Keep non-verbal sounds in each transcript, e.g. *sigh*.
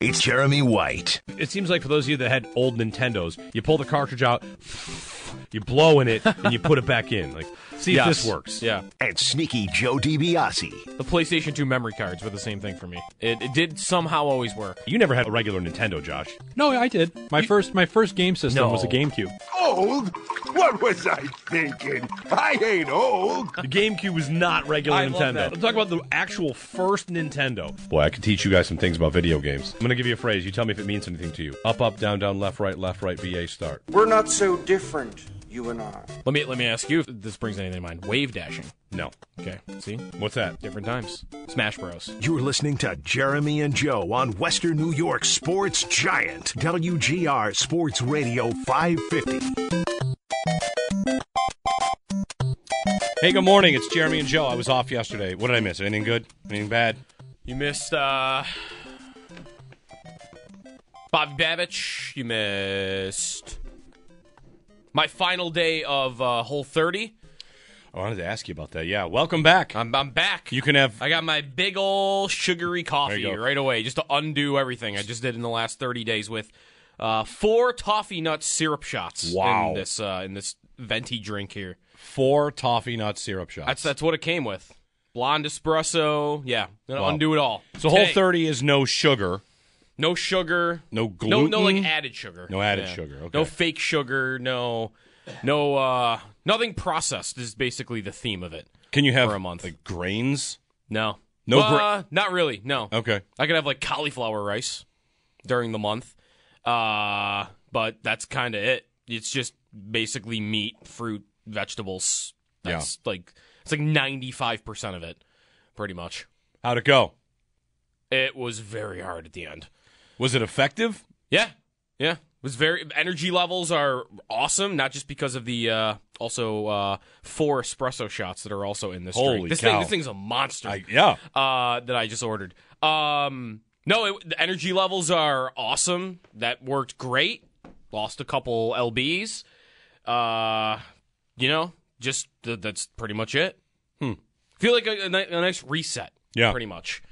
It's Jeremy White. It seems like for those of you that had old Nintendos, you pull the cartridge out, you blow in it, and you put it back in. Like, see Yes. if this works. Yeah. And Sneaky Joe DiBiase. The PlayStation 2 memory cards were the same thing for me. It, it did somehow always work. You never had a regular Nintendo, Josh. No, I did. My first my first game system was a No. GameCube. Old? What was I thinking? I ain't old. The GameCube was not regular I love Nintendo. that. I'm talking about the actual first Nintendo. Boy, I could teach you guys some things about video games. I'm going to give you a phrase. You tell me if it means anything to you. Up, up, down, down, left, right, left, right, VA, start. We're not so different, you and I. Let me let me ask you if this brings anything to mind. Wave dashing. No. Okay. See? What's that? Different times. Smash Bros. You're listening to Jeremy and Joe on Western New York Sports Giant. WGR Sports Radio 550. Hey, good morning. It's Jeremy and Joe. I was off yesterday. What did I miss? Anything good? Anything bad? You missed uh Bobby Babich. You missed my final day of uh, Whole 30. I wanted to ask you about that. Yeah, welcome back. I'm, I'm back. You can have. I got my big old sugary coffee There you go. right away, just to undo everything I just did in the last 30 days with uh, four toffee nut syrup shots. Wow. In this uh, in this venti drink here. Four toffee nut syrup shots. That's that's what it came with. Blonde espresso. Yeah, Wow. undo it all. so whole 30 is no sugar, No sugar. no No, gluten. no, like added sugar. No added Yeah. sugar, okay. No fake sugar. No, no, uh, nothing processed is basically the theme of it. Can you have for a month. like grains? No, No uh, not really. No. Okay. I could have like cauliflower rice during the month, uh, but that's kind of it. It's just basically meat, fruit, vegetables. That's like it's like ninety five percent of it, pretty much. How'd it go? It was very hard at the end. Was it effective? Yeah, yeah. It was very energy levels are awesome. Not just because of the uh, also uh, four espresso shots that are also in this Holy drink. This cow. thing, this thing's a monster. I, yeah. uh, that I just ordered. Um, no, it, the energy levels are awesome. That worked great. Lost a couple lbs. Uh, you know, just th- that's pretty much it. Hmm. Feel like a, a, a nice reset. Yeah. pretty much.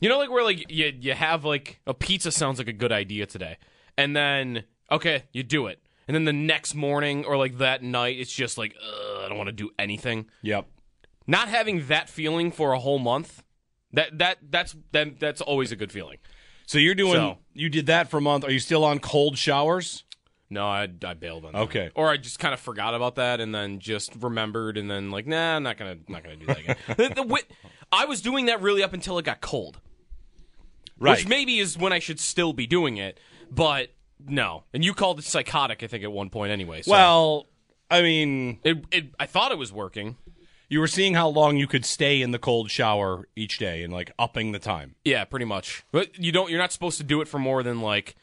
You know, like where like you you have like a pizza sounds like a good idea today, and then okay, you do it, and then the next morning or like that night, it's just like I don't want to do anything Yep. not having that feeling for a whole month that that that's that, that's always a good feeling So you're doing. So- You did that for a month. Are you still on cold showers? no i, I bailed on that. Okay. or i just kind of forgot about that and then just remembered and then like nah i'm not gonna not gonna do that again *laughs* the, the, i was doing that really up until it got cold Right. which maybe is when i should still be doing it but no and you called it psychotic i think at one point anyway so well, I mean, it, it, i thought it was working you were seeing how long you could stay in the cold shower each day and like upping the time. Yeah, pretty much. But you don't. You're not supposed to do it for more than like.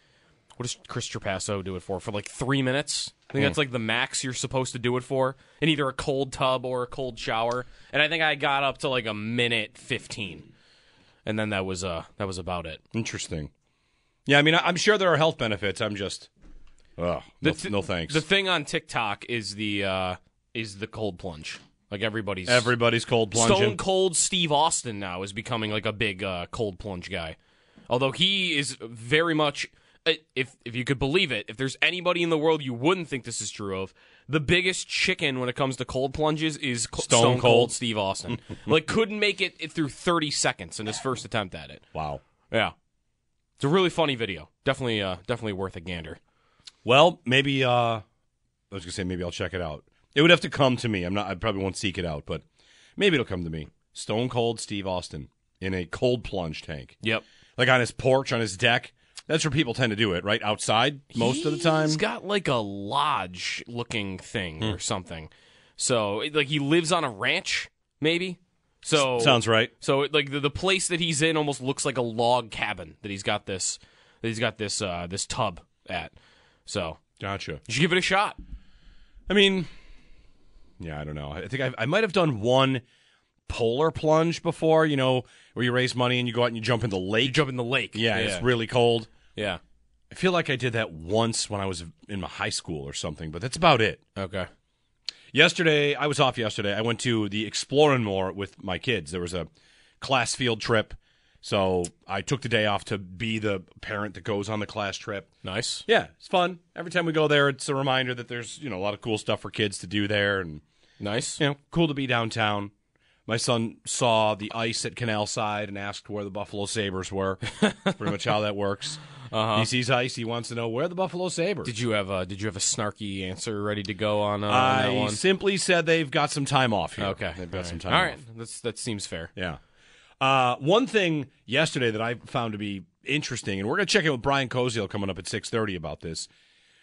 What does Chris Trapasso do it for? For like three minutes. I think hmm. that's like the max you're supposed to do it for in either a cold tub or a cold shower. And I think I got up to like a minute fifteen, and then that was uh that was about it. Interesting. Yeah, I mean, I'm sure there are health benefits. I'm just, oh, no, th- no thanks. The thing on TikTok is the uh is the cold plunge. Like everybody's Everybody's cold plunging. Stone Cold Steve Austin now is becoming like a big uh, cold plunge guy. Although he is very much if if you could believe it, if there's anybody in the world you wouldn't think this is true of, the biggest chicken when it comes to cold plunges is Stone Stone, Cold. Cold Steve Austin. *laughs* like couldn't make it, it through 30 seconds in his first attempt at it. Wow. Yeah, it's a really funny video. Definitely, uh, definitely worth a gander. Well, maybe uh I was gonna say maybe I'll check it out. It would have to come to me. I'm not I probably won't seek it out, but maybe it'll come to me. Stone cold Steve Austin in a cold plunge tank. Yep. Like on his porch, on his deck. That's where people tend to do it, right? Outside most of the time. He's got like a lodge looking thing or something. So like he lives on a ranch, maybe. So Sounds right. So like the, the place that he's in almost looks like a log cabin that he's got this that he's got this uh, this tub at. So Gotcha. you should give it a shot. I mean, yeah, I don't know. I think I, I might have done one polar plunge before, you know, where you raise money and you go out and you jump in the lake. You jump in the lake. yeah, yeah. it's really cold. Yeah. I feel like I did that once when I was in my high school or something, but that's about it. Okay. Yesterday, I was off yesterday. I went to the Explore & More with my kids. There was a class field trip. So I took the day off to be the parent that goes on the class trip. Nice. Yeah, it's fun. Every time we go there, it's a reminder that there's, you know, a lot of cool stuff for kids to do there and Nice. you know, cool to be downtown. My son saw the ice at Canal Side and asked where the Buffalo Sabres were. Pretty much how that works. Uh-huh. He sees ice, he wants to know where the Buffalo Sabres. Did you have a Did you have a snarky answer ready to go on, uh, on that I one? simply said they've got some time off here. Okay. They've got All some time All off. right. That's that seems fair. Yeah. Uh, one thing yesterday that I found to be interesting, and we're going to check in with Brian Koziol coming up at six thirty about this.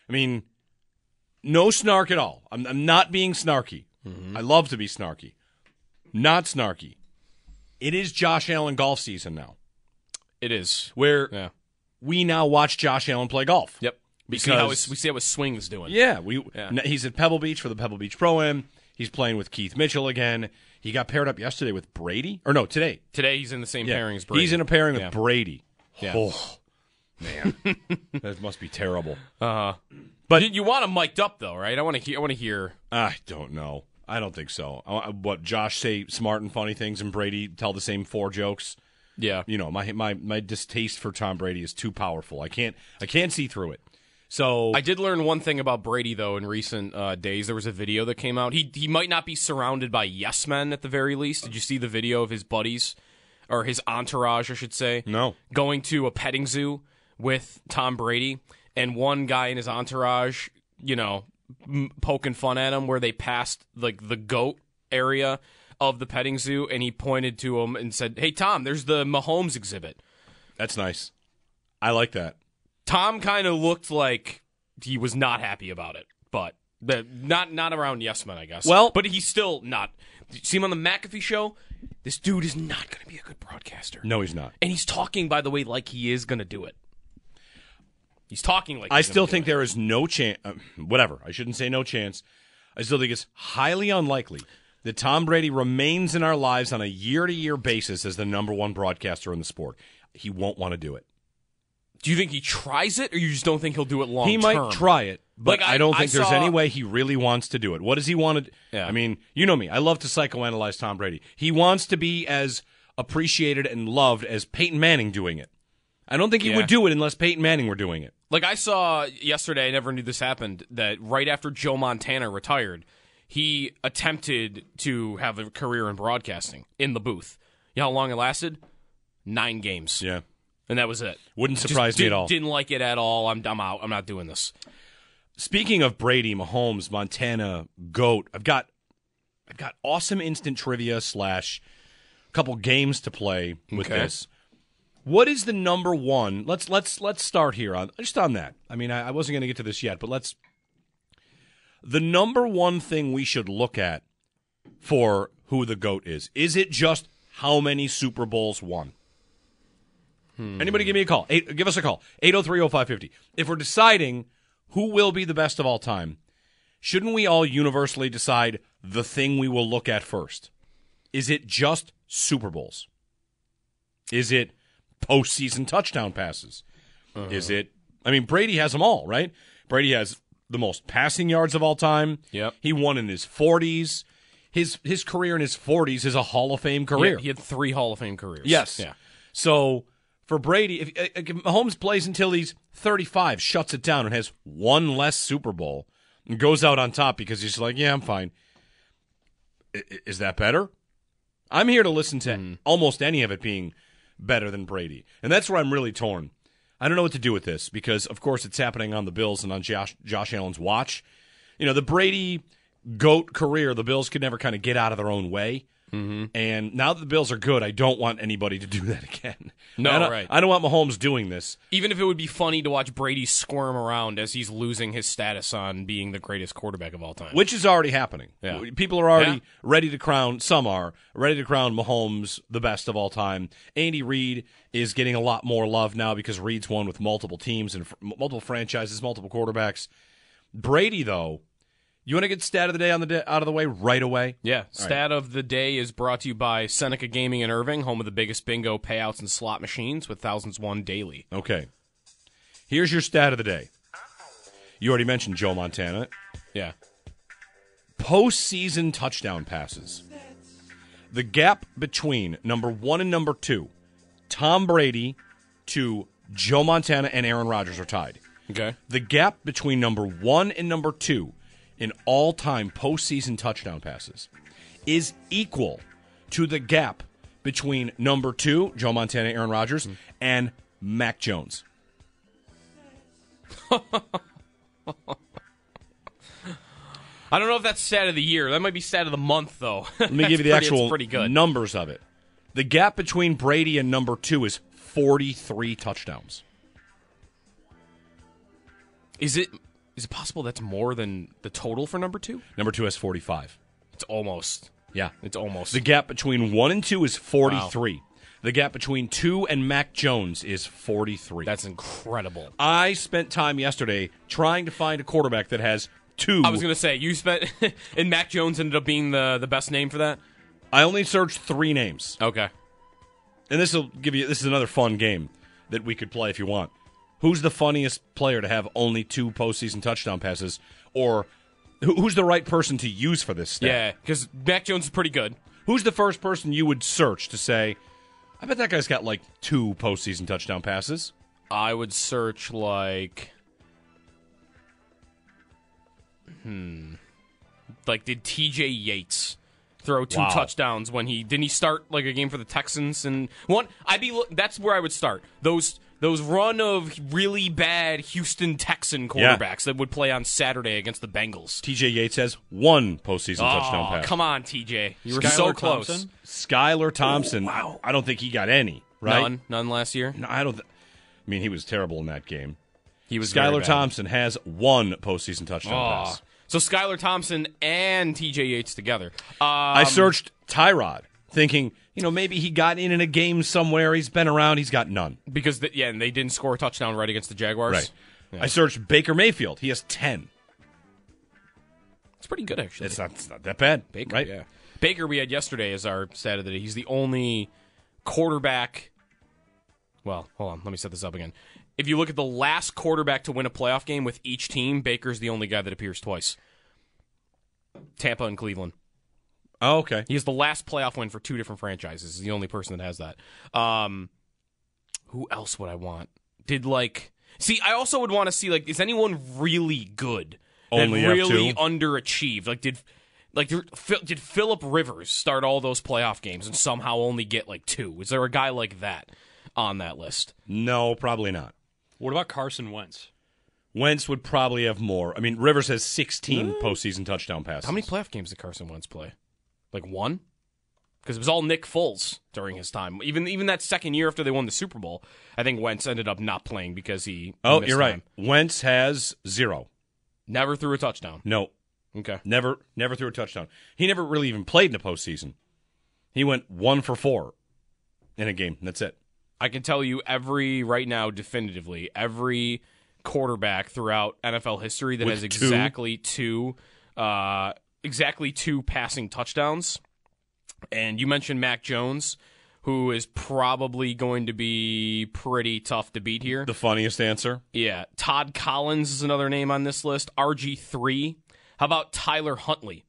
I mean, no snark at all. I'm, I'm not being snarky. I love to be snarky. Not snarky. It is Josh Allen golf season now, It is. where Yeah. We now watch Josh Allen play golf. Yep. We see how Because- his, we see how his swing's doing. Yeah, we. Yeah. He's at Pebble Beach for the Pebble Beach Pro Am. He's playing with Keith Mitchell again. He got paired up yesterday with Brady, or no, today. Today he's in the same Yeah. pairing as Brady. He's in a pairing Yeah. with Brady. Yeah. Oh, man, *laughs* that must be terrible. Uh, But- you, you want him mic'd up though, right? I want to hear. I want to hear. I don't know. I don't think so. I- What Josh say smart and funny things, and Brady tell the same four jokes. Yeah. You know, my my my distaste for Tom Brady is too powerful. I can't I can't see through it. So I did learn one thing about Brady though in recent uh, days. There was a video that came out. He he might not be surrounded by yes men at the very least. Did you see the video of his buddies or his entourage, I should say? No. Going to a petting zoo with Tom Brady and one guy in his entourage, you know, m- poking fun at him where they passed like the goat area of the petting zoo and he pointed to him and said, "Hey Tom, there's the Mahomes exhibit." that's nice. I like that. Tom kind of looked like he was not happy about it, but the, not not around Yes Men, I guess. Well- but he's still not. See him on the McAfee show. This dude is not going to be a good broadcaster, No, he's not. and he's talking, by the way, like he is going to do it. He's talking like I he's still do think it. there is no chance. Uh, whatever. I shouldn't say no chance. I still think it's highly unlikely that Tom Brady remains in our lives on a year to year basis as the number one broadcaster in the sport. He won't want to do it. Do you think he tries it, or you just don't think he'll do it long? he might term? try it, but Like, I, I- don't I think there's saw- any way he really wants to do it. What does he want to? Yeah. I mean, you know me. I love to psychoanalyze Tom Brady. He wants to be as appreciated and loved as Peyton Manning doing it. I don't think he Yeah. would do it unless Peyton Manning were doing it. Like I saw yesterday, I never knew this happened. That right after Joe Montana retired, he attempted to have a career in broadcasting in the booth. You know how long it lasted? Nine games. Yeah. and that was it. Wouldn't Just surprise me did- at all. Didn't like it at all. I'm, I'm out. I'm not doing this. Speaking of Brady, Mahomes, Montana, Goat, I've got I've got awesome instant trivia slash couple games to play with Okay. this. What is the number one? Let's let's let's start here on just on that. I mean, I, I wasn't going to get to this yet, but let's. The number one thing we should look at for who the goat is is it just how many Super Bowls won? Hmm. Anybody give me a call? Eight, give us a call. 8030550. If we're deciding who will be the best of all time, shouldn't we all universally decide the thing we will look at first? Is it just Super Bowls? Is it postseason touchdown passes? Uh-huh. Is it? I mean, Brady has them all, right? Brady has the most passing yards of all time. Yep. He won in his 40s. His his career in his 40s is a Hall of Fame career. had, he had three Hall of Fame careers. Yes. Yeah. So for Brady, if, if Mahomes plays until he's 35, shuts it down, and has one less Super Bowl, and goes out on top because he's like, yeah, I'm fine. I- Is that better? I'm here to listen to mm-hmm. almost any of it being better than Brady. And that's where I'm really torn. I don't know what to do with this because, of course, it's happening on the Bills and on Josh, Josh Allen's watch. You know, the Brady GOAT career, the Bills could never kind of get out of their own way. Mm-hmm. And now that the Bills are good, I don't want anybody to do that again. No, I right. I don't want Mahomes doing this. Even if it would be funny to watch Brady squirm around as he's losing his status on being the greatest quarterback of all time. which is already happening. Yeah. People are already Yeah. ready to crown. Some are ready to crown Mahomes the best of all time. Andy Reid is getting a lot more love now because Reid's won with multiple teams and fr- multiple franchises, multiple quarterbacks. Brady, though, you want to get stat of the day on the da- out of the way right away? Yeah, stat of the day is brought to you by Seneca Gaming in Irving, home of the biggest bingo payouts and slot machines with thousands won daily. Okay. Here's your stat of the day. You already mentioned Joe Montana. Yeah. postseason touchdown passes. The gap between number one and number two, Tom Brady to Joe Montana and Aaron Rodgers are tied. Okay. The gap between number one and number two in all time postseason touchdown passes is equal to the gap between number two, Joe Montana, Aaron Rodgers, mm-hmm. and Mac Jones. *laughs* I don't know if that's stat of the year. That might be stat of the month, though. *laughs* Let me *laughs* give you the actual pretty good. numbers of it. The gap between Brady and number two is 43 touchdowns. Is it is it possible that's more than the total for number two? Number two has 45. It's almost. Yeah. It's almost. The gap between one and two is 43. The gap between two and Mac Jones is 43. That's incredible. I spent time yesterday trying to find a quarterback that has two. I was going to say you spent *laughs* and Mac Jones ended up being the the best name for that. I only searched three names. Okay. And this will give you this is another fun game that we could play if you want. Who's the funniest player to have only two postseason touchdown passes, or who's the right person to use for this stat? Yeah, because Mac Jones is pretty good. Who's the first person you would search to say, I bet that guy's got like two postseason touchdown passes? I would search like, hmm, like did T.J. Yates throw two Wow. touchdowns when he didn't he start like a game for the Texans and one? I'd be that's where I would start those. Those run of really bad Houston Texan Yeah. quarterbacks that would play on Saturday against the Bengals. TJ Yates has one postseason touchdown Oh, pass. come on, TJ. You were so close. Thompson? Skylar Thompson. wow. I don't think he got any, right? None, none last year. No, I don't. Th- I mean, he was terrible in that game. He was very Skylar. Thompson has one postseason touchdown Oh. pass. So Skylar Thompson and TJ Yates together. Um, I searched Tyrod, thinking, you know, maybe he got in in a game somewhere. He's been around. He's got none. because the, yeah, and they didn't score a touchdown right against the Jaguars. Right. I searched Baker Mayfield. He has ten. It's pretty good actually. It's not, it's not that bad, Baker, right? yeah. Baker we had yesterday as our stat of the day. He's the only quarterback. Well, hold on. Let me set this up again. If you look at the last quarterback to win a playoff game with each team, Baker's the only guy that appears twice. Tampa and Cleveland. Oh, okay. He has the last playoff win for two different franchises. He's the only person that has that. Um, who else would I want? Did like see? I also would want to see like is anyone really good? that Only have really two? underachieved. Like did like did did Philip Rivers start all those playoff games and somehow only get like two? Is there a guy like that on that list? No, probably not. What about Carson Wentz? Wentz would probably have more. I mean, Rivers has 16 postseason touchdown passes. How many playoff games did Carson Wentz play? Like one? Because it was all Nick Foles during his time. Even even that second year after they won the Super Bowl, I think Wentz ended up not playing because he. Oh, you're right. time. Wentz has zero. Never threw a touchdown. No, Okay. never, never threw a touchdown. He never really even played in the postseason. He went one for four in a game. That's it. I can tell you every right now definitively every quarterback throughout NFL history that With has two? exactly two uh, exactly two passing touchdowns. And you mentioned Mac Jones, who is probably going to be pretty tough to beat here. The funniest answer. Yeah, Todd Collins is another name on this list. RG three. How about Tyler Huntley?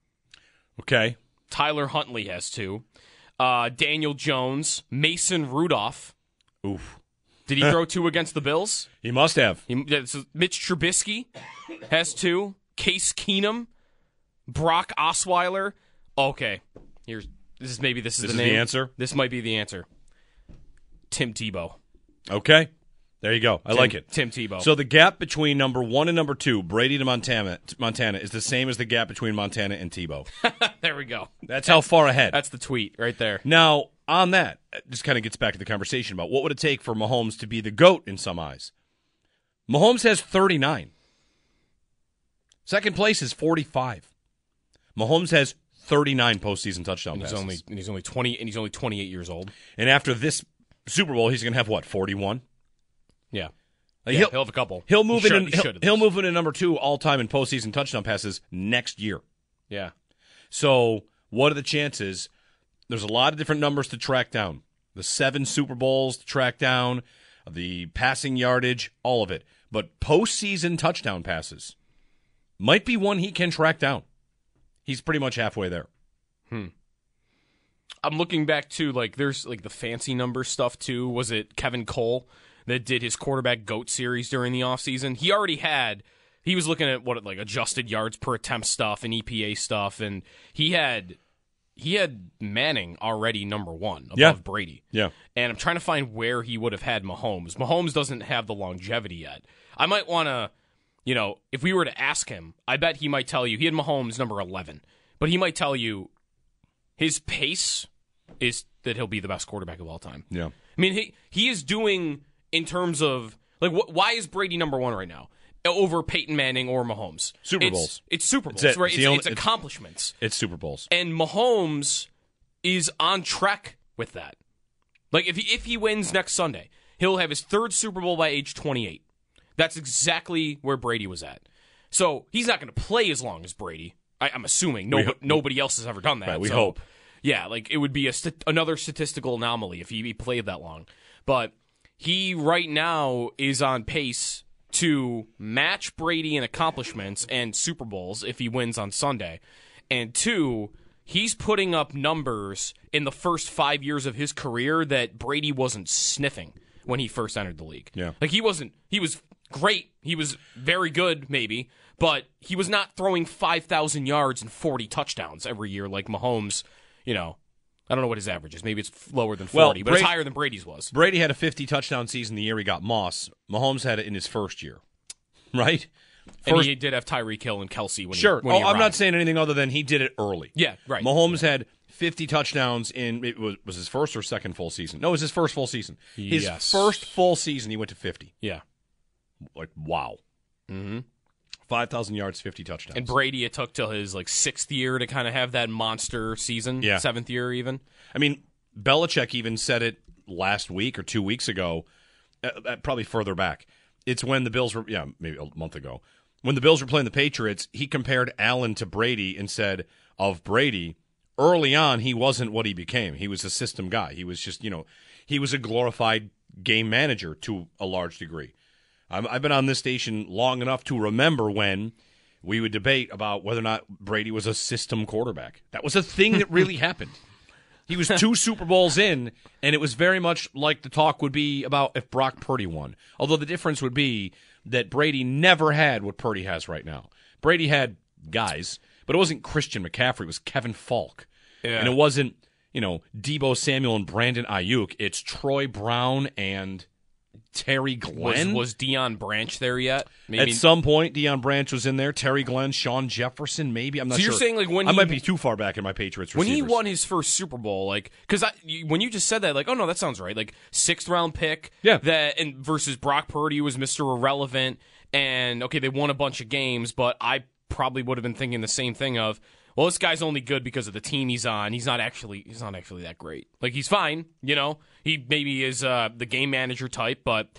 Okay. Tyler Huntley has two. Uh, Daniel Jones, Mason Rudolph. Oof. Did he throw two *laughs* against the Bills? He must have. He, Mitch Trubisky has two. Case Keenum, Brock Osweiler. Okay, here's this is maybe this is This the is the answer? This might be the answer. Tim Tebow. Okay. There you go. I Tim- like it. Tim Tebow. So the gap between number one and number two, Brady to Montana, Montana, is the same as the gap between Montana and Tebow. *laughs* there we go. That's how far ahead. That's the tweet right there. Now, on that, uh, just kind of gets back to the conversation about what would it take for Mahomes to be the GOAT in some eyes. Mahomes has 39. Second place is 45. Mahomes has 39 postseason touchdown And he's passes. only and he's only twenty and he's only twenty eight years old. and after this Super Bowl, he's going to have what, 41? Yeah. Like, Yeah, he'll, he'll have a couple. He'll He move he He'll, he'll move into number two all time in postseason touchdown passes next year. Yeah. So, what are the chances? There's a lot of different numbers to track down. The seven Super Bowls to track down, the passing yardage, all of it. But postseason touchdown passes might be one he can track down. He's pretty much halfway there. Hmm. I'm looking back to like there's like the fancy number stuff too. Was it Kevin Cole that did his quarterback goat series during the offseason? He already had he was looking at what like adjusted yards per attempt stuff and EPA stuff and he had he had Manning already number 1 above Yeah. Brady. Yeah. And I'm trying to find where he would have had Mahomes. Mahomes doesn't have the longevity yet. I might want to you know, if we were to ask him, I bet he might tell you he had Mahomes number 11. But he might tell you his pace is that he'll be the best quarterback of all time. Yeah. I mean, he he is doing in terms of like wh- why is Brady number one right now over Peyton Manning or Mahomes? Super Bowls. It's, Super Bowls, That's it. right? It's It's, only- it's it's- accomplishments, It's Super Bowls. and Mahomes is on track with that. Like if he, if he wins next Sunday, he'll have his third Super Bowl by age 28. That's exactly where Brady was at. So he's not going to play as long as Brady. I, I'm assuming no, ho- nobody else has ever done that. Right, we So, hope. Yeah, like it would be a st- another statistical anomaly if he, he played that long. But he right now is on pace to match Brady in accomplishments and Super Bowls if he wins on Sunday. And two, he's putting up numbers in the first five years of his career that Brady wasn't sniffing when he first entered the league. Yeah. Like he wasn't he was great. He was very good, maybe, but he was not throwing five thousand yards and forty touchdowns every year like Mahomes, you know. I don't know what his average is. Maybe it's lower than Well, forty, but it's higher than Brady's was. Brady had a 50 touchdown season the year he got Moss. Mahomes had it in his first year, *laughs* right? and he did have Tyreek Hill and Kelce when sure. he, when oh, I'm not saying anything other than he did it early. Yeah, right. Mahomes had 50 touchdowns in it was, was his first or second full season. No, it was his first full season. His Yes. first full season, he went to 50. Yeah. Like wow, Mm-hmm. 5,000 yards, 50 touchdowns. And Brady, it took till his like sixth year to kind of have that monster season. Yeah. seventh year even. I mean, Belichick even said it last week or two weeks ago, uh, uh, probably further back. It's when the Bills were, yeah, maybe a month ago. When the Bills were playing the Patriots, he compared Allen to Brady and said of Brady, early on, he wasn't what he became. He was a system guy. He was just, you know, he was a glorified game manager to a large degree. I'm, I've been on this station long enough to remember when we would debate about whether or not Brady was a system quarterback. That was a thing that *laughs* really happened. He was two Super Bowls in, and it was very much like the talk would be about if Brock Purdy won. Although the difference would be that Brady never had what Purdy has right now. Brady had guys, but it wasn't Christian McCaffrey. It was Kevin Faulk. Yeah. And it wasn't, you know, Deebo Samuel and Brandon Aiyuk. It's Troy Brown and Terry Glenn. was Deion Branch there yet? At some point, Deion Branch was in there. Terry Glenn, Shawn Jefferson, maybe. I'm not So you're sure. saying, like, when I he- might be too far back in my Patriots when he won his first Super Bowl, like because when you just said that, like, oh no, that sounds right. Like sixth round pick, Yeah. That and versus Brock Purdy was Mister Irrelevant, and okay, they won a bunch of games, but I probably would have been thinking the same thing of, well, this guy's only good because of the team he's on. He's not actually he's not actually that great. Like he's fine, you know. He maybe is uh, the game manager type, but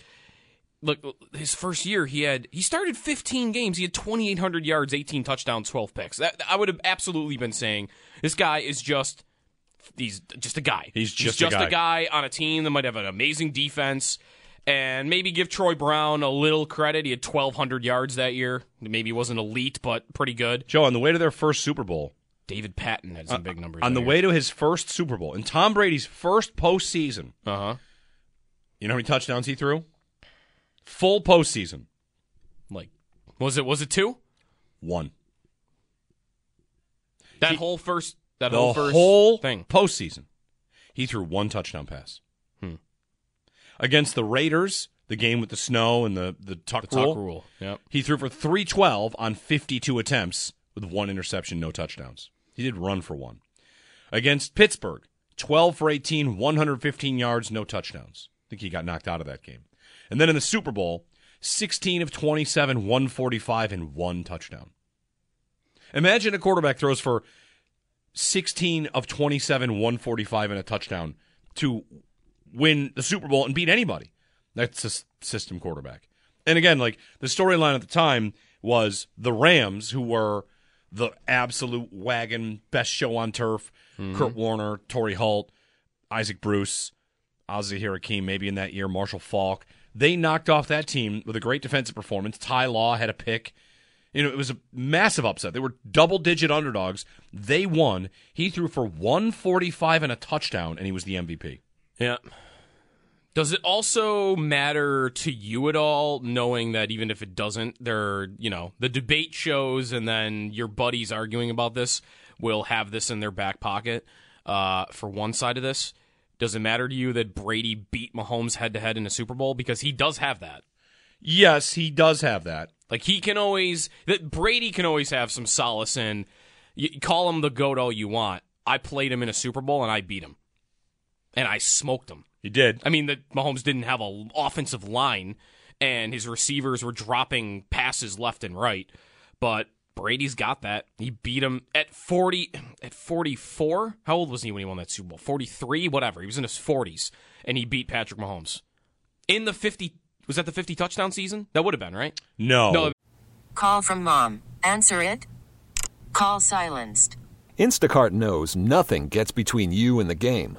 look his first year he had he started 15 games he had 2800 yards 18 touchdowns 12 picks that, i would have absolutely been saying this guy is just he's just a guy He's just a just guy. a guy on a team that might have an amazing defense and maybe give Troy Brown a little credit. He had 1,200 yards that year. Maybe he wasn't elite, but pretty good. Joe, on the way to their first Super Bowl, David Patten had some big numbers. Uh, on the year. way to his first Super Bowl, in Tom Brady's first postseason, uh-huh. You know how many touchdowns he threw? Full postseason, Like, was it was it two? one. That He- whole first that the whole first whole thing. postseason, he threw one touchdown pass. Against the Raiders, the game with the snow and the the tuck, The rule, tuck rule. Yep. he threw for three twelve on fifty two attempts with one interception, no touchdowns. He did run for one. Against Pittsburgh, twelve for 18, 115 yards, no touchdowns. I think he got knocked out of that game. And then in the Super Bowl, sixteen of twenty seven, one forty five, and one touchdown. Imagine a quarterback throws for 16 of 27, 145, and a touchdown to win the Super Bowl and beat anybody. That's a system quarterback. And again, like the storyline at the time was the Rams, who were the absolute wagon, best show on turf. Mm-hmm. Kurt Warner, Torry Holt, Isaac Bruce, Ozzie Hakeem, maybe in that year, Marshall Faulk. They knocked off that team with a great defensive performance. Ty Law had a pick. You know, it was a massive upset. They were double digit underdogs. They won. He threw for 145 and a touchdown, and he was the MVP. Yeah. Does it also matter to you at all, knowing that even if it doesn't, there, you know, the debate shows, and then your buddies arguing about this will have this in their back pocket uh, for one side of this? Does it matter to you that Brady beat Mahomes head to head in a Super Bowl because he does have that? Yes, he does have that. Like he can always that Brady can always have some solace in. You call him the goat all you want. I played him in a Super Bowl and I beat him, and I smoked him. He did. I mean, that Mahomes didn't have a offensive line, and his receivers were dropping passes left and right. But Brady's got that. He beat him at forty, at forty-four. How old was he when he won that Super Bowl? Forty-three, whatever. He was in his forties, and he beat Patrick Mahomes in the fifty. Was that the fifty touchdown season? That would have been right. No. No, Call from mom. Answer it. Call silenced. Instacart knows nothing gets between you and the game.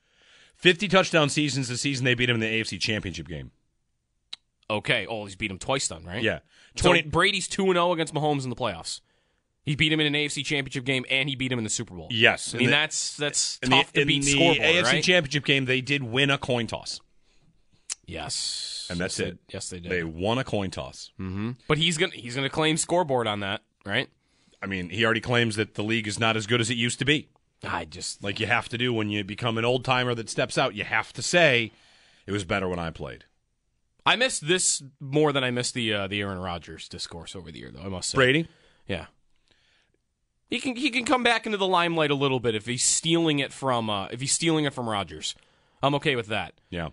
50 touchdown seasons the season they beat him in the AFC Championship game. Okay. Oh, he's beat him twice then, right? Yeah. 20, 20 Brady's 2 0 against Mahomes in the playoffs. He beat him in an AFC championship game and he beat him in the Super Bowl. Yes. I mean, the- that's that's tough the, to beat in the AFC right? Championship game, they did win a coin toss. yes. And that's Yes, it. They, yes, they did. They won a coin toss. hmm But he's gonna he's gonna claim scoreboard on that, right? I mean, he already claims that the league is not as good as it used to be. I just Like you have to do when you become an old timer that steps out, you have to say it was better when I played. I missed this more than I missed the uh, the Aaron Rodgers discourse over the year, though. I must say, Brady? yeah, he can he can come back into the limelight a little bit if he's stealing it from uh, if he's stealing it from Rodgers. I'm okay with that. Yeah.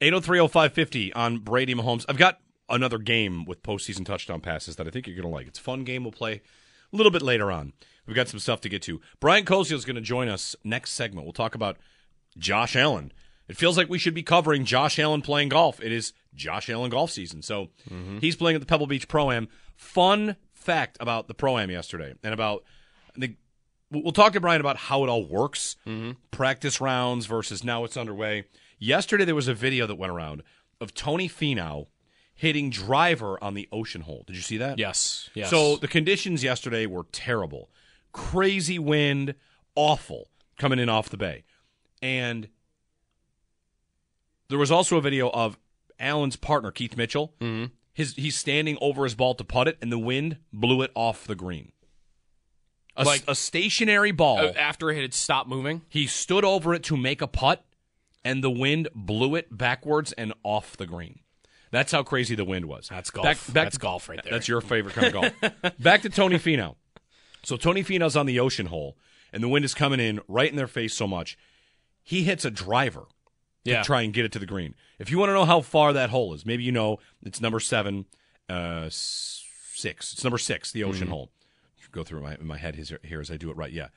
8030550 on Brady Mahomes. I've got another game with postseason touchdown passes that I think you're going to like. It's a fun game. We'll play a little bit later on. We've got some stuff to get to. Brian Koziol is going to join us next segment. We'll talk about Josh Allen. It feels like we should be covering Josh Allen playing golf. It is Josh Allen golf season. So mm-hmm. he's playing at the Pebble Beach Pro Am. Fun fact about the Pro Am yesterday and about the we'll talk to Brian about how it all works. Mm-hmm. Practice rounds versus now it's underway. Yesterday there was a video that went around of Tony Finau hitting driver on the ocean hole. Did you see that? Yes. Yes. So the conditions yesterday were terrible. Crazy wind, awful coming in off the bay. And there was also a video of Allen's partner, Keith Mitchell. Mhm. His he's standing over his ball to putt it, and the wind blew it off the green. A, Like- a stationary ball. After it had stopped moving. He stood over it to make a putt, and the wind blew it backwards and off the green. That's how crazy the wind was. That's golf. Back, back That's golf right there. That's your favorite kind of golf. *laughs* back to Tony Finau. So Tony Finau's on the ocean hole, and the wind is coming in right in their face so much. He hits a driver to Yeah. try and get it to the green. If you want to know how far that hole is, maybe you know it's number seven, uh, six. It's number six, the ocean Mhm. hole. Go through my my head here here as I do it right. Yeah.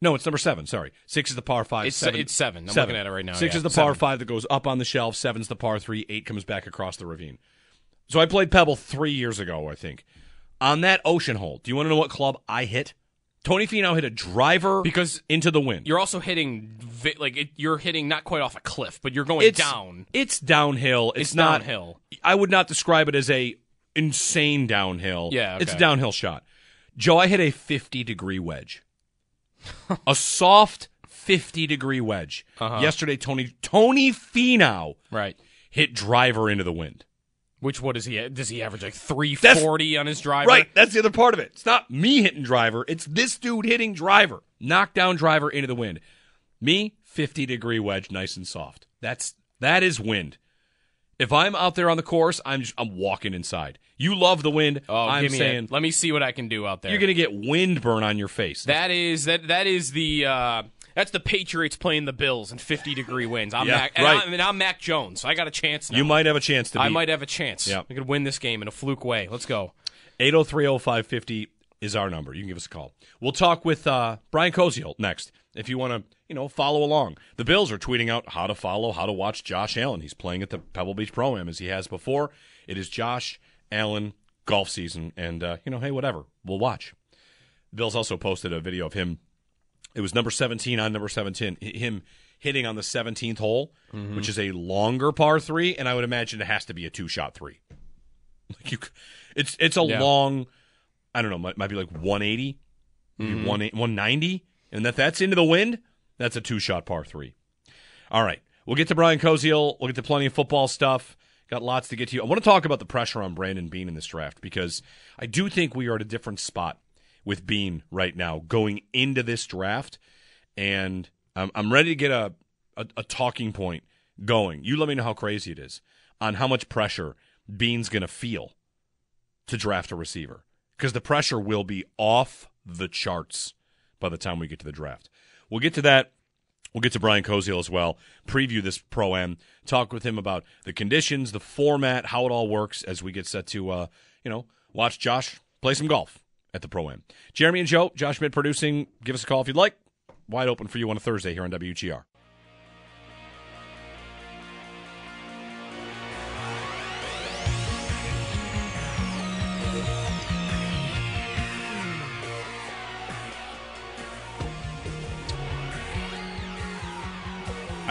No, it's number seven. Sorry, six is the par five. It's- it's seven. I'm looking at it right now, Six yeah. is the par five that goes up on the shelf. Seven's the par three. Eight comes back across the ravine. So I played Pebble three years ago, I think. On that ocean hole, do you want to know what club I hit? Tony Finau hit a driver because into the wind. You're also hitting vi- like it, you're hitting not quite off a cliff, but you're going It's down. It's downhill. It's, It's not downhill. I would not describe it as a insane downhill. Yeah, it's a downhill shot. Joe, I hit a 50 degree wedge, *laughs* a soft 50 degree wedge. Uh-huh. Yesterday, Tony Tony Finau right hit driver into the wind. Which what does he does he average like 340 on his driver? Right, that's the other part of it. It's not me hitting driver. It's this dude hitting driver, knockdown driver into the wind. Me, 50 degree wedge, nice and soft. That's that is wind. If I'm out there on the course, I'm just, I'm walking inside. You love the wind. Oh, I'm give me saying it. Let me see what I can do out there. you're going to get wind burn on your face. That is that that is the uh, that's the Patriots playing the Bills in 50 degree winds. I'm Yeah, Mac, and right. I'm, and I'm Mac Jones, so I got a chance now. you might have a chance to. I might have a chance. Yeah. I could win this game in a fluke way. Let's go. 8030550 is our number. You can give us a call. We'll talk with uh, Brian Koziol next. If you want to, you know, follow along. The Bills are tweeting out how to follow, how to watch Josh Allen. He's playing at the Pebble Beach Pro Am as he has before. It is Josh Allen golf season, and uh, you know, hey, whatever, we'll watch. Bills also posted a video of him. It was number 17 on number 17. Him hitting on the 17th hole, Mhm. which is a longer par three, and I would imagine it has to be a two shot three. *laughs* Like you, it's it's a Yeah. long. I don't know. Might, might be like 180, maybe Mhm. 180 190, and that that's into the wind. That's a two shot par three. All right, we'll get to Brian Koziol. We'll get to plenty of football stuff. Got lots to get to. You. I want to talk about the pressure on Brandon Beane in this draft because I do think we are at a different spot with Beane right now going into this draft, and I'm, I'm ready to get a, a a talking point going. You let me know how crazy it is on how much pressure Beane's going to feel to draft a receiver because the pressure will be off the charts by the time we get to the draft. We'll get to that. We'll get to Brian Koziol as well. Preview this pro am. Talk with him about the conditions, the format, how it all works as we get set to, uh, you know, watch Josh play some golf at the pro am. Jeremy and Joe, Josh Schmidt producing. Give us a call if you'd like. Wide open for you on a Thursday here on WGR.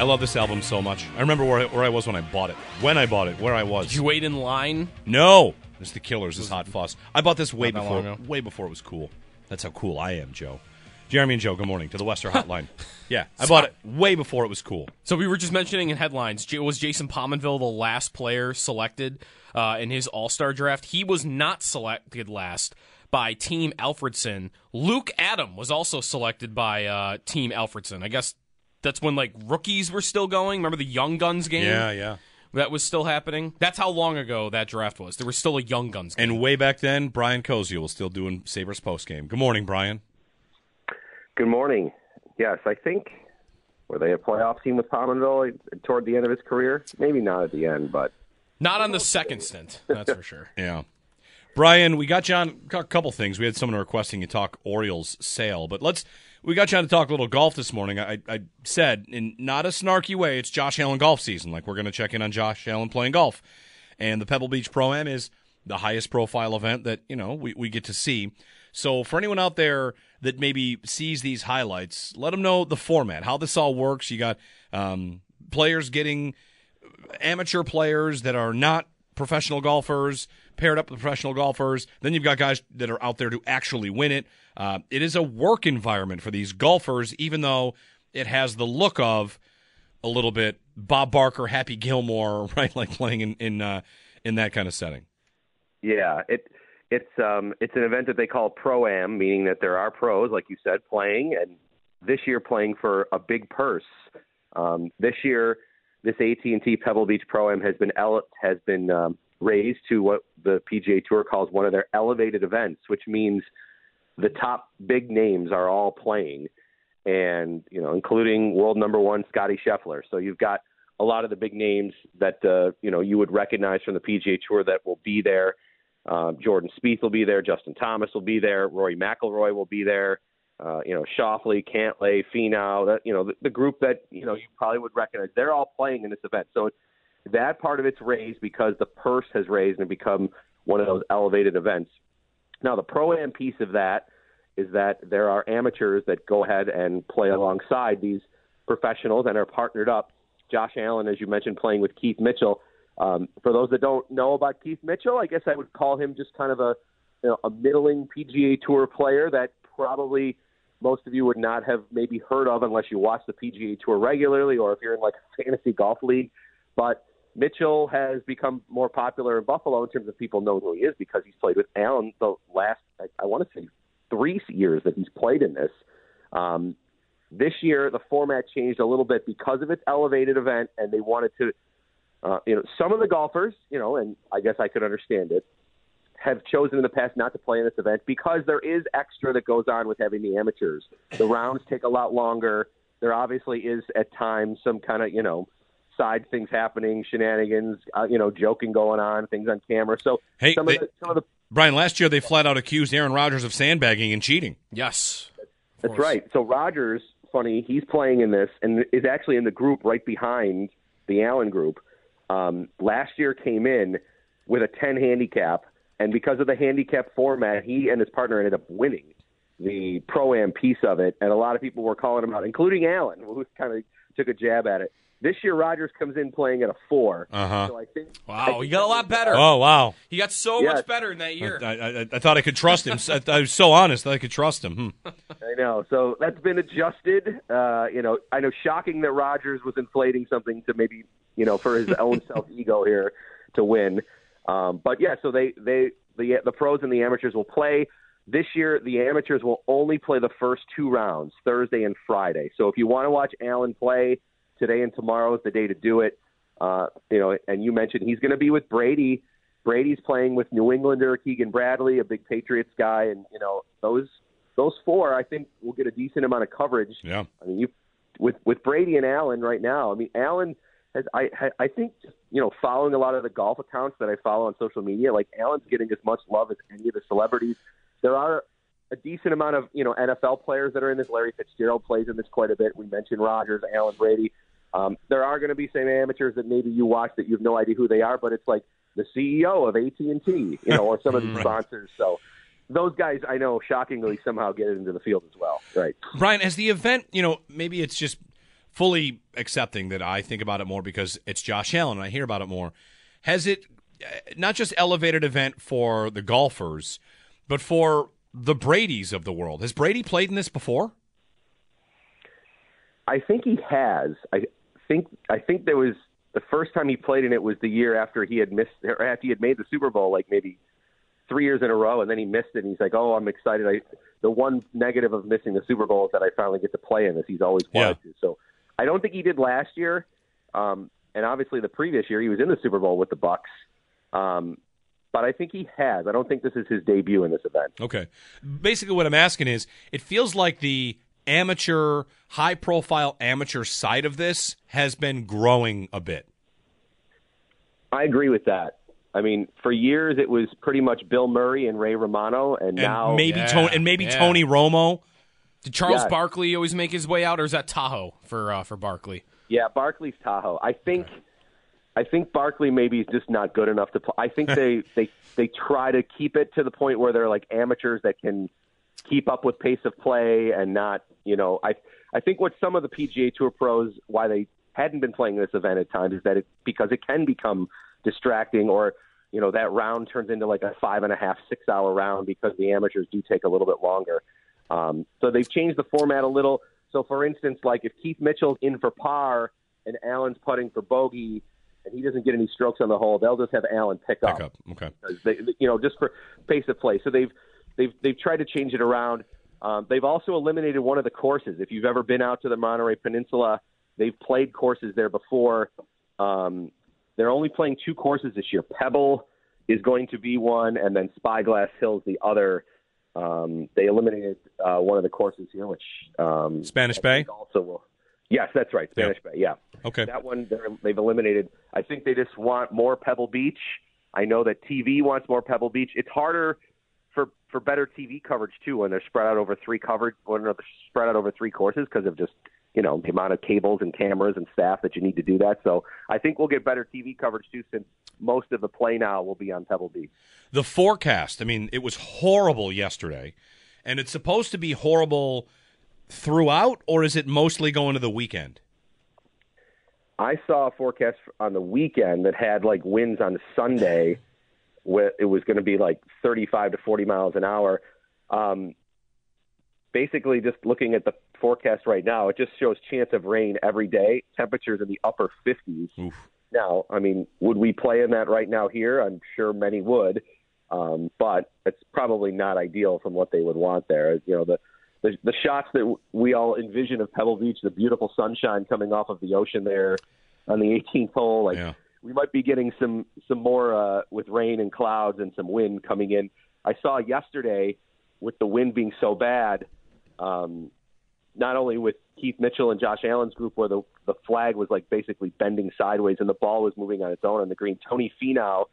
I love this album so much. I remember where I, where I was when I bought it, when I bought it, where I was. Did you wait in line? No, it's the Killers. This hot fuss. I bought this way before, way before it was cool. That's how cool I am, Joe. Jeremy and Joe, good morning to the Western Hotline. *laughs* yeah, I bought it way before it was cool. So we were just mentioning in headlines, J- was Jason Pominville the last player selected uh, in his All Star draft? He was not selected last by Team Alfredsson. Luke Adam was also selected by uh, Team Alfredsson. I guess that's when like rookies were still going. Remember the Young Guns game? Yeah, yeah. That was still happening. That's how long ago that draft was. There was still a Young Guns game. And way back then, Brian Koziol was still doing Sabres post game. Good morning, Brian. Good morning. Yes, I think were they a playoff team with Pominville toward the end of his career? Maybe not at the end, but Not on the second stint, that's for sure. *laughs* Yeah. Brian, we got you on a couple things. We had someone requesting you talk Orioles sale, but let's we got you on to talk a little golf this morning. I, I said in not a snarky way, it's Josh Allen golf season. Like we're going to check in on Josh Allen playing golf, and the Pebble Beach Pro Am is the highest profile event that you know we, we get to see. So for anyone out there that maybe sees these highlights, let them know the format, how this all works. You got um, players getting amateur players that are not professional golfers paired up with professional golfers. Then you've got guys that are out there to actually win it. Uh, it is a work environment for these golfers, even though it has the look of a little bit Bob Barker, Happy Gilmore, *laughs* right? Like playing in in uh, in that kind of setting. Yeah, it it's um it's an event that they call pro am, meaning that there are pros, like you said, playing, and this year playing for a big purse. Um, this year, this AT&T Pebble Beach Pro Am has been ele- has been um, raised to what the PGA Tour calls one of their elevated events, which means the top big names are all playing, and you know, including world number one Scottie Scheffler. So you've got a lot of the big names that uh, you know you would recognize from the PGA Tour that will be there. Uh, Jordan Spieth will be there. Justin Thomas will be there. Rory McIlroy will be there. Uh, you know, Schauffele, Cantlay, Finau, that you know, the, the group that you know you probably would recognize. They're all playing in this event, so that part of it's raised because the purse has raised and become one of those elevated events. Now, the pro am piece of that is that there are amateurs that go ahead and play alongside these professionals and are partnered up. Josh Allen, as you mentioned, playing with Keith Mitchell. Um, for those that don't know about Keith Mitchell, I guess I would call him just kind of a you know, a middling PGA Tour player that probably most of you would not have maybe heard of unless you watch the PGA Tour regularly or if you're in like a fantasy golf league. But Mitchell has become more popular in Buffalo in terms of people know who he is because he's played with Allen the last, I, I want to say, three years that he's played in this. Um, this year, the format changed a little bit because of its elevated event, and they wanted to, uh, you know, some of the golfers, you know, and I guess I could understand it, have chosen in the past not to play in this event because there is extra that goes on with having the amateurs. The *laughs* rounds take a lot longer. There obviously is at times some kind of, you know, side things happening, shenanigans, uh, you know, joking going on, things on camera. So Hey, some, they- of the, some of the Brian, last year they flat out accused Aaron Rodgers of sandbagging and cheating. Yes. That's right. So Rodgers, funny, he's playing in this and is actually in the group right behind the Allen group. Um, last year came in with a 10 handicap, and because of the handicap format, he and his partner ended up winning the pro am piece of it. And a lot of people were calling him out, including Allen, who kind of took a jab at it. This year, Rodgers comes in playing at a four. Uh-huh. So I think Wow, he got a lot better. Oh wow! He got so Yes. much better in that year. I, I, I thought I could trust him. I, I was so honest that I could trust him. Hmm. *laughs* I know. So that's been adjusted. Uh, you know, I know shocking that Rodgers was inflating something to maybe, you know, for his own *laughs* self ego here to win. Um, but yeah, so they they the the pros and the amateurs will play. This year, the amateurs will only play the first two rounds, Thursday and Friday. So if you want to watch Allen play, today and tomorrow is the day to do it. Uh, you know, and you mentioned he's going to be with Brady. Brady's playing with New Englander, Keegan Bradley, a big Patriots guy, and you know those those four, I think, will get a decent amount of coverage. Yeah. I mean, you with with Brady and Allen right now. I mean, Allen has I I think you know following a lot of the golf accounts that I follow on social media, like Allen's getting as much love as any of the celebrities. There are a decent amount of you know NFL players that are in this. Larry Fitzgerald plays in this quite a bit. We mentioned Rodgers, Allen Brady. Um, there are going to be some amateurs that maybe you watch that you have no idea who they are, but it's like the CEO of AT and T, you know, or some of *laughs* the Right. sponsors. So those guys, I know, shockingly somehow get into the field as well. Right. Brian, as the event, you know, maybe it's just fully accepting that I think about it more because it's Josh Allen and I hear about it more. Has it uh, not just elevated event for the golfers, but for the Brady's of the world? Has Brady played in this before? I think he has. I think I think there was the first time he played in it was the year after he had missed or after he had made the Super Bowl, like maybe three years in a row, and then he missed it. And he's like, "Oh, I'm excited." I the one negative of missing the Super Bowl is that I finally get to play in this. He's always wanted to. So I don't think he did last year, um, and obviously the previous year he was in the Super Bowl with the Bucs. Um, but I think he has. I don't think this is his debut in this event. Okay. Basically, what I'm asking is it feels like the amateur, high profile amateur side of this has been growing a bit. I agree with that. I mean, for years it was pretty much Bill Murray and Ray Romano, and, And now maybe Tony and maybe Tony Romo. Did Charles Yeah. Barkley always make his way out, or is that Tahoe for uh, for Barkley? Yeah, Barkley's Tahoe. I think I think Barkley maybe is just not good enough to play. I think they *laughs* they they try to keep it to the point where they're like amateurs that can keep up with pace of play and not, you know, I I think what some of the PGA Tour pros why they hadn't been playing this event at times is that it because it can become distracting or you know that round turns into like a five and a half, six hour round because the amateurs do take a little bit longer. Um, so they've changed the format a little. So for instance, like if Keith Mitchell's in for par and Allen's putting for bogey, and he doesn't get any strokes on the hole, they'll just have Allen pick, up. Pick up. Okay. They, you know, just for pace of play. So they've they've they've tried to change it around. Um, they've also eliminated one of the courses. If you've ever been out to the Monterey Peninsula, they've played courses there before. Um, they're only playing two courses this year. Pebble is going to be one, and then Spyglass Hill's the other. Um, they eliminated uh, one of the courses here, which um, Spanish Bay? also will. Yes, that's right, Spanish Bay. Yeah. Okay. That one they're, they've eliminated. I think they just want more Pebble Beach. I know that TV wants more Pebble Beach. It's harder for for better TV coverage too when they're spread out over three covered when they're spread out over three courses because of just you know the amount of cables and cameras and staff that you need to do that. So I think we'll get better TV coverage too since most of the play now will be on Pebble Beach. The forecast, I mean, it was horrible yesterday, and it's supposed to be horrible throughout, or is it mostly going to the weekend? I saw a forecast on the weekend that had like winds on Sunday. Where it was going to be like 35 to 40 miles an hour. Um, basically, just looking at the forecast right now, it just shows chance of rain every day. Temperatures in the upper 50s. Now, I mean, would we play in that right now here? I'm sure many would, um, but it's probably not ideal from what they would want there. You know, the the, the shots that we all envision of Pebble Beach, the beautiful sunshine coming off of the ocean there on the 18th hole, like we might be getting some some more uh, with rain and clouds and some wind coming in. I saw yesterday with the wind being so bad, um, not only with Keith Mitchell and Josh Allen's group, where the the flag was like basically bending sideways and the ball was moving on its own on the green. Tony Finau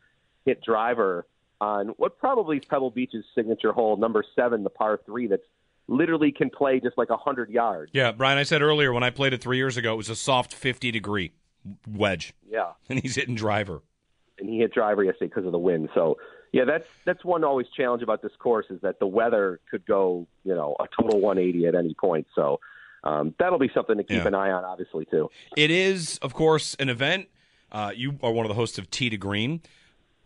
hit driver on what probably is Pebble Beach's signature hole, number seven, the par three, that's literally can play just like a hundred yards. Yeah, Brian, I said earlier when I played it three years ago, it was a soft 50 degree wedge. Yeah. And he's hitting driver. and he hit driver yesterday because of the wind. So yeah, that's that's one always challenge about this course is that the weather could go you know a total 180 at any point. So um, that'll be something to keep Yeah. an eye on, obviously too. It is, of course, an event. Uh, you are one of the hosts of Tee to Green.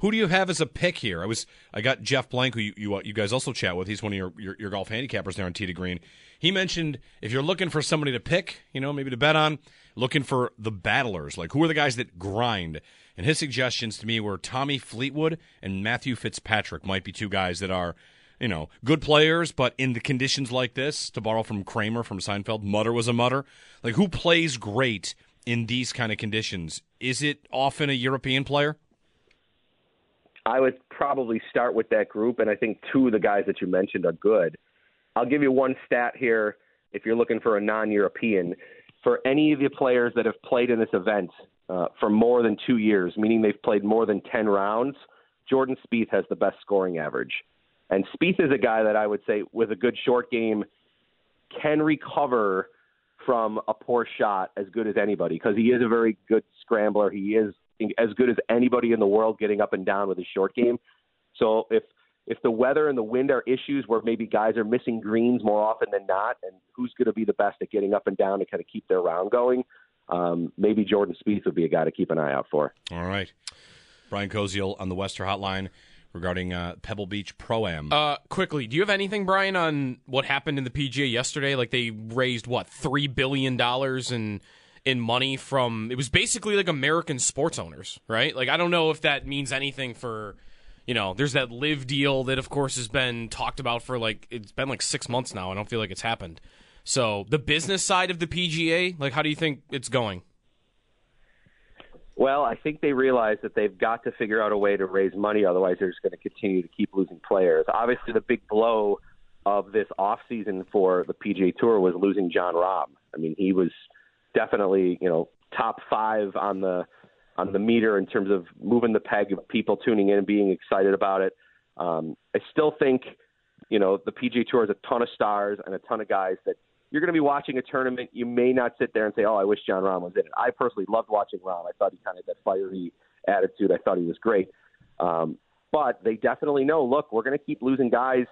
Who do you have as a pick here? I was I got Jeff Blank, who you you, uh, you guys also chat with. He's one of your, your your golf handicappers there on to Green. He mentioned if you're looking for somebody to pick, you know, maybe to bet on, looking for the battlers. Like who are the guys that grind? And his suggestions to me were Tommy Fleetwood and Matthew Fitzpatrick might be two guys that are, you know, good players, but in the conditions like this, to borrow from Kramer from Seinfeld, mutter was a mutter. Like who plays great in these kind of conditions? Is it often a European player? I would probably start with that group, and I think two of the guys that you mentioned are good. I'll give you one stat here if you're looking for a non-European. For any of the players that have played in this event uh, for more than two years, meaning they've played more than 10 rounds, Jordan Spieth has the best scoring average. And Spieth is a guy that I would say, with a good short game, can recover from a poor shot as good as anybody because he is a very good scrambler. He is as good as anybody in the world getting up and down with his short game. So if if the weather and the wind are issues where maybe guys are missing greens more often than not, and who's going to be the best at getting up and down to kind of keep their round going, um, maybe Jordan Spieth would be a guy to keep an eye out for. All right. Brian Koziol on the Wester Hotline regarding uh, Pebble Beach Pro Am. Uh, quickly, do you have anything, Brian, on what happened in the PGA yesterday? Like they raised what three billion dollars in in money from it was basically like American sports owners, right? Like I don't know if that means anything for you know. There's that LIV deal that of course has been talked about for like it's been like six months now. I don't feel like it's happened. So the business side of the PGA, like how do you think it's going? Well, I think they realize that they've got to figure out a way to raise money, otherwise they're just going to continue to keep losing players. Obviously, the big blow of this off season for the PGA Tour was losing Jon Rahm. I mean, he was definitely you know top five on the on the meter in terms of moving the peg of people tuning in and being excited about it. Um, I still think you know the PGA Tour has a ton of stars and a ton of guys that you're going to be watching a tournament. You may not sit there and say, "Oh, I wish Jon Rahm was in it." I personally loved watching Rahm. I thought he kind of had that fiery attitude. I thought he was great. Um, but they definitely know. Look, we're going to keep losing guys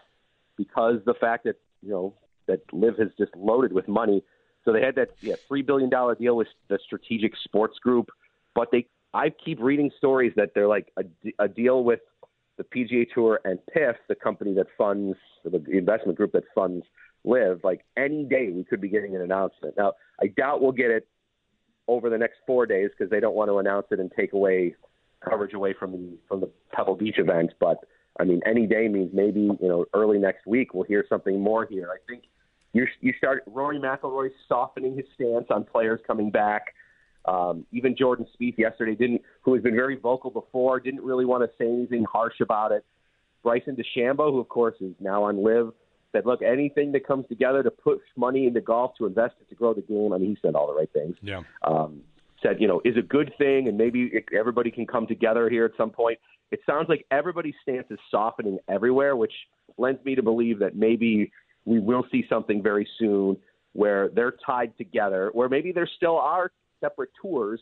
because the fact that you know that LIV has just loaded with money. So they had that yeah three billion dollar deal with the Strategic Sports Group, but they I keep reading stories that they're like a, a deal with the PGA Tour and PIF, the company that funds the investment group that funds LIV. Like any day, we could be getting an announcement. Now, I doubt we'll get it over the next four days because they don't want to announce it and take away coverage away from the from the Pebble Beach event. But I mean, any day means maybe you know early next week we'll hear something more here. I think you you start Rory McIlroy softening his stance on players coming back. Um, even Jordan Spieth yesterday didn't, who has been very vocal before, didn't really want to say anything harsh about it. Bryson DeChambeau, who of course is now on LIV, said, "Look, anything that comes together to push money into golf to invest it to grow the game." I mean, he said all the right things. Yeah. Um, said, you know, is a good thing, and maybe everybody can come together here at some point. It sounds like everybody's stance is softening everywhere, which lends me to believe that maybe we will see something very soon where they're tied together, where maybe there still are separate tours,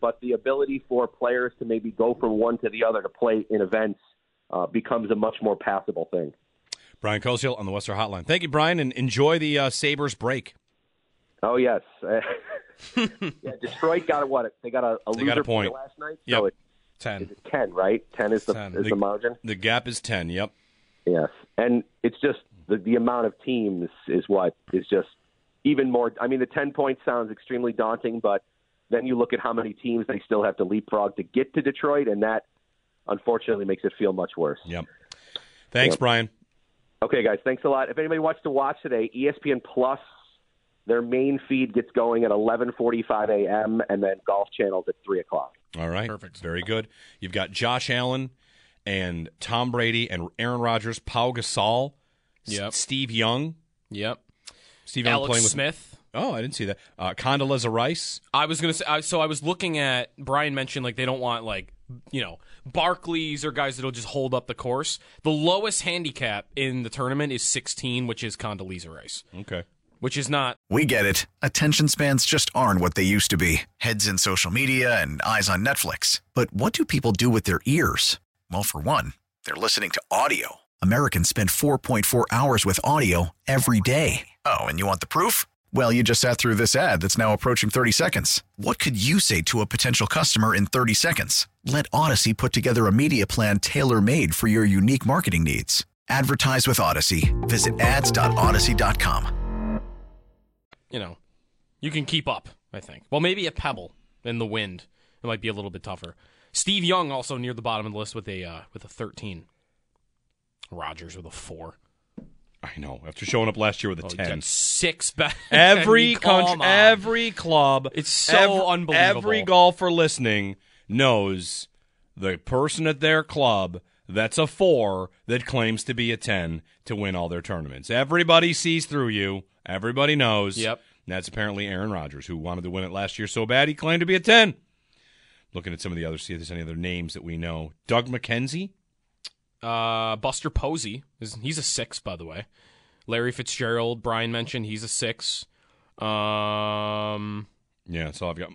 but the ability for players to maybe go from one to the other to play in events uh, becomes a much more passable thing. Brian Koziol on the Western Hotline. Thank you, Brian, and enjoy the uh, Sabres break. Oh yes, *laughs* yeah. Detroit got a what? They got a, a They got a point. last night. Yep. So it, Ten. is ten, right? Ten is the 10. is The- the margin. The gap is 10. Yep. Yes, and it's just the the amount of teams is what is just even more. I mean, the ten points sounds extremely daunting, but then you look at how many teams they still have to leapfrog to get to Detroit, and that unfortunately makes it feel much worse. Yep. Thanks, Yep. Brian. Okay, guys, thanks a lot. If anybody wants to watch today, ESPN Plus, their main feed gets going at 11:45 a.m. and then Golf Channel's at three o'clock. All right. Perfect. Very good. You've got Josh Allen and Tom Brady and Aaron Rodgers, Pau Gasol, S- Yep. Steve Young. Yep. Steve Young Alex playing with Smith. Oh, I didn't see that. Uh, Condoleezza Rice. I was gonna say. I, so I was looking at Brian mentioned like they don't want like you know Barkleys or guys that'll just hold up the course. The lowest handicap in the tournament is 16, which is Condoleezza Rice. Okay. Which is not. We get it. Attention spans just aren't what they used to be heads in social media and eyes on Netflix. But what do people do with their ears? Well, for one, they're listening to audio. Americans spend 4.4 hours with audio every day. Oh, and you want the proof? Well, you just sat through this ad that's now approaching 30 seconds. What could you say to a potential customer in 30 seconds? Let Audacy put together a media plan tailor made for your unique marketing needs. Advertise with Audacy. Visit ads.audacy.com. You know, you can keep up. I think. Well, maybe a pebble in the wind. It might be a little bit tougher. Steve Young also near the bottom of the list with a uh, with a 13. Rodgers with a four. I know. After showing up last year with a Oh, you 10. got six *laughs* back. Every *laughs* country, every club, It's so ev- unbelievable. Every golfer listening knows the person at their club that's a four that claims to be a ten to win all their tournaments. Everybody sees through you. Everybody knows. Yep. And That's apparently Aaron Rodgers, who wanted to win it last year so bad he claimed to be a ten. Looking at some of the others, see if there's any other names that we know. Doug McKenzie. Uh, Buster Posey is he's a six, by the way. Larry Fitzgerald, Brian mentioned he's a six. Um, Yeah, so I've got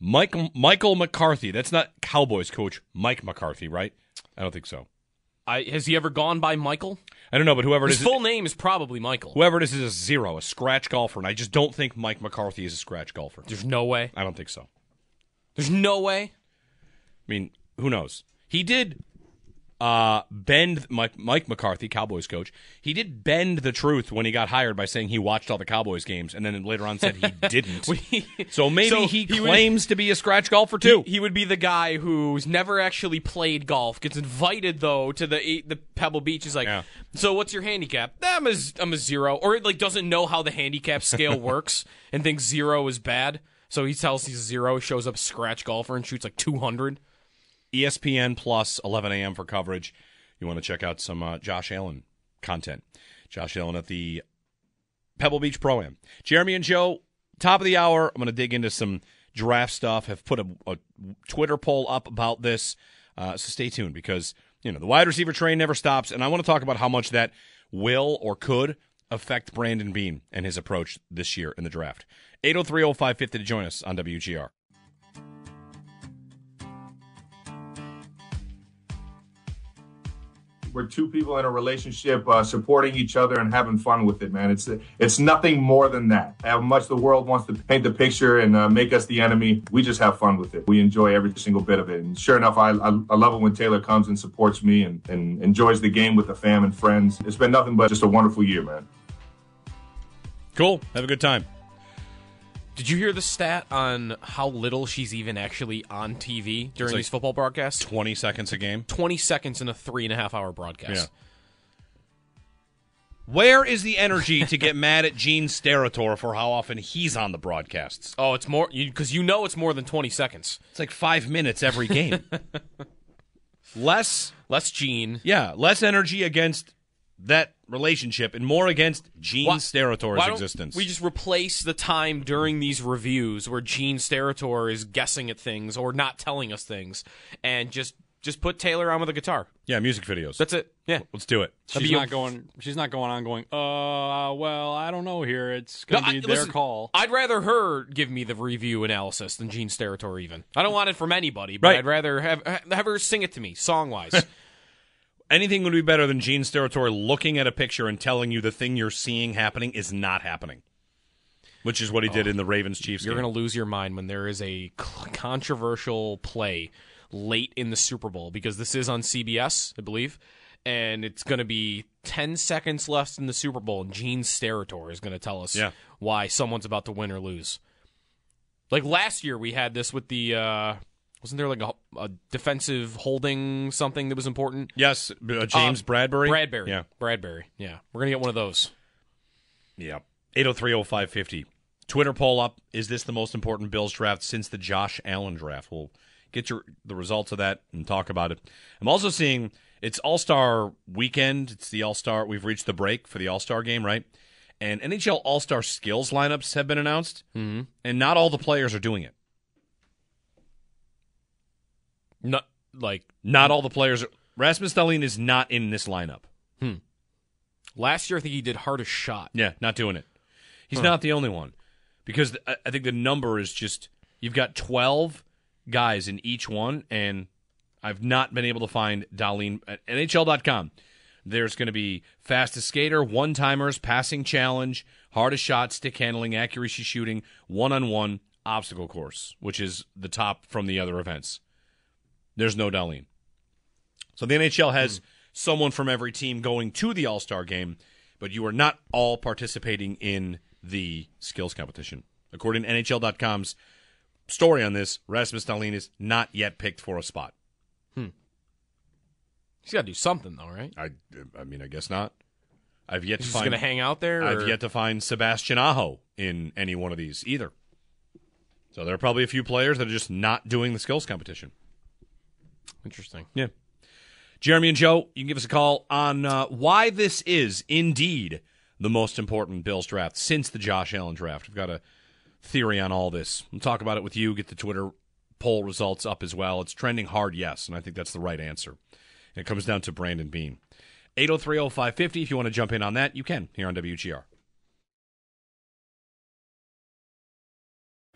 Michael Michael McCarthy. That's not Cowboys coach Mike McCarthy, right? I don't think so. I has he ever gone by Michael? I don't know, but whoever His is, full name is probably Michael. whoever it is is a zero, a scratch golfer, and I just don't think Mike McCarthy is a scratch golfer. There's no way. I don't think so. There's no way. I mean, who knows? He did uh, bend Mike, Mike McCarthy, Cowboys coach. He did bend the truth when he got hired by saying he watched all the Cowboys games, and then later on said he *laughs* didn't. so maybe So he, he would- claims to be a scratch golfer too. He, he would be the guy who's never actually played golf, gets invited though to the the Pebble Beach. He's like, so what's your handicap? "Ah, I'm a I'm a zero, or like doesn't know how the handicap scale *laughs* works and thinks zero is bad. So he tells he's zero, shows up scratch golfer and shoots like 200. ESPN Plus, 11 a.m. for coverage. You want to check out some uh, Josh Allen content. Josh Allen at the Pebble Beach Pro Am. Jeremy and Joe, top of the hour. I'm going to dig into some draft stuff. Have put a, a Twitter poll up about this. Uh, so stay tuned because you know the wide receiver train never stops, and I want to talk about how much that will or could affect Brandon Beane and his approach this year in the draft. 803-0550 to join us on WGR. We're two people in a relationship, uh, supporting each other and having fun with it, man. It's it's nothing more than that. How much the world wants to paint the picture and uh, make us the enemy, we just have fun with it. We enjoy every single bit of it. And sure enough, I, I, I love it when Taylor comes and supports me and, and enjoys the game with the fam and friends. It's been nothing but just a wonderful year, man. Cool. Have a good time. Did you hear the stat on how little she's even actually on TV during like these football broadcasts? 20 seconds a game. 20 seconds in a three and a half hour broadcast. Yeah. Where is the energy to get *laughs* mad at Gene Steratore for how often he's on the broadcasts? Oh, it's more because you, know it's more than 20 seconds. It's like five minutes every game. *laughs* less, less Gene. Yeah, less energy against that relationship and more against Gene Why- Steratore's why don't existence. We just replace the time during these reviews where Gene Steratore is guessing at things or not telling us things, and just just put Taylor on with a guitar. yeah, music videos. That's it. Yeah, Let's do it. She's not going. She's not going on going. Uh, well, I don't know. Here, it's going to I- be their listen, call. I'd rather her give me the review analysis than Gene Steratore. Even I don't want it from anybody, but Right. I'd rather have have her sing it to me song wise. *laughs* Anything would be better than Gene Steratore looking at a picture and telling you the thing you're seeing happening is not happening, which is what he did in the Ravens Chiefs You're going to lose your mind when there is a controversial play late in the Super Bowl because this is on CBS, I believe, and it's going to be 10 seconds left in the Super Bowl, and Gene Steratore is going to tell us Yeah. why someone's about to win or lose. Like last year, we had this with the. Uh, wasn't there like a, a defensive holding something that was important? Yes, uh, James Uh, Bradberry. Bradberry. Yeah. Bradberry. Yeah. We're going to get one of those. Yeah. 8030550. Twitter poll up. Is this the most important Bills draft since the Josh Allen draft? We'll get your the results of that and talk about it. I'm also seeing it's All Star weekend. It's the All Star. We've reached the break for the All Star game, right? And NHL All Star skills lineups have been announced, mm-hmm. and not all the players are doing it. Not like Not all the players. Are, Rasmus Dahlin is not in this lineup. Hmm. Last year, I think he did hardest shot. Yeah, not doing it. He's Huh. not the only one because th- I- think the number is just you've got 12 guys in each one, and I've not been able to find Dahlin at NHL.com. There's going to be fastest skater, one timers, passing challenge, hardest shot, stick handling, accuracy shooting, one on one, obstacle course, which is the top from the other events. There's no Dahlin. So the NHL has someone from every team going to the All Star game, but you are not all participating in the skills competition. According to NHL.com's story on this, Rasmus Dahlin is not yet picked for a spot. Hmm. He's got to do something, though, right? I, I mean, I guess not. I've yet He's to find. going to hang out there. I've or- yet to find Sebastian Aho in any one of these either. So there are probably a few players that are just not doing the skills competition. Interesting. Yeah. Jeremy and Joe, you can give us a call on uh, why this is indeed the most important Bills draft since the Josh Allen draft. I've got a theory on all this. We'll talk about it with you, get the Twitter poll results up as well. It's trending hard, yes, and I think that's the right answer. And it comes down to Brandon Beane. 8030550, if you want to jump in on that, you can here on WGR.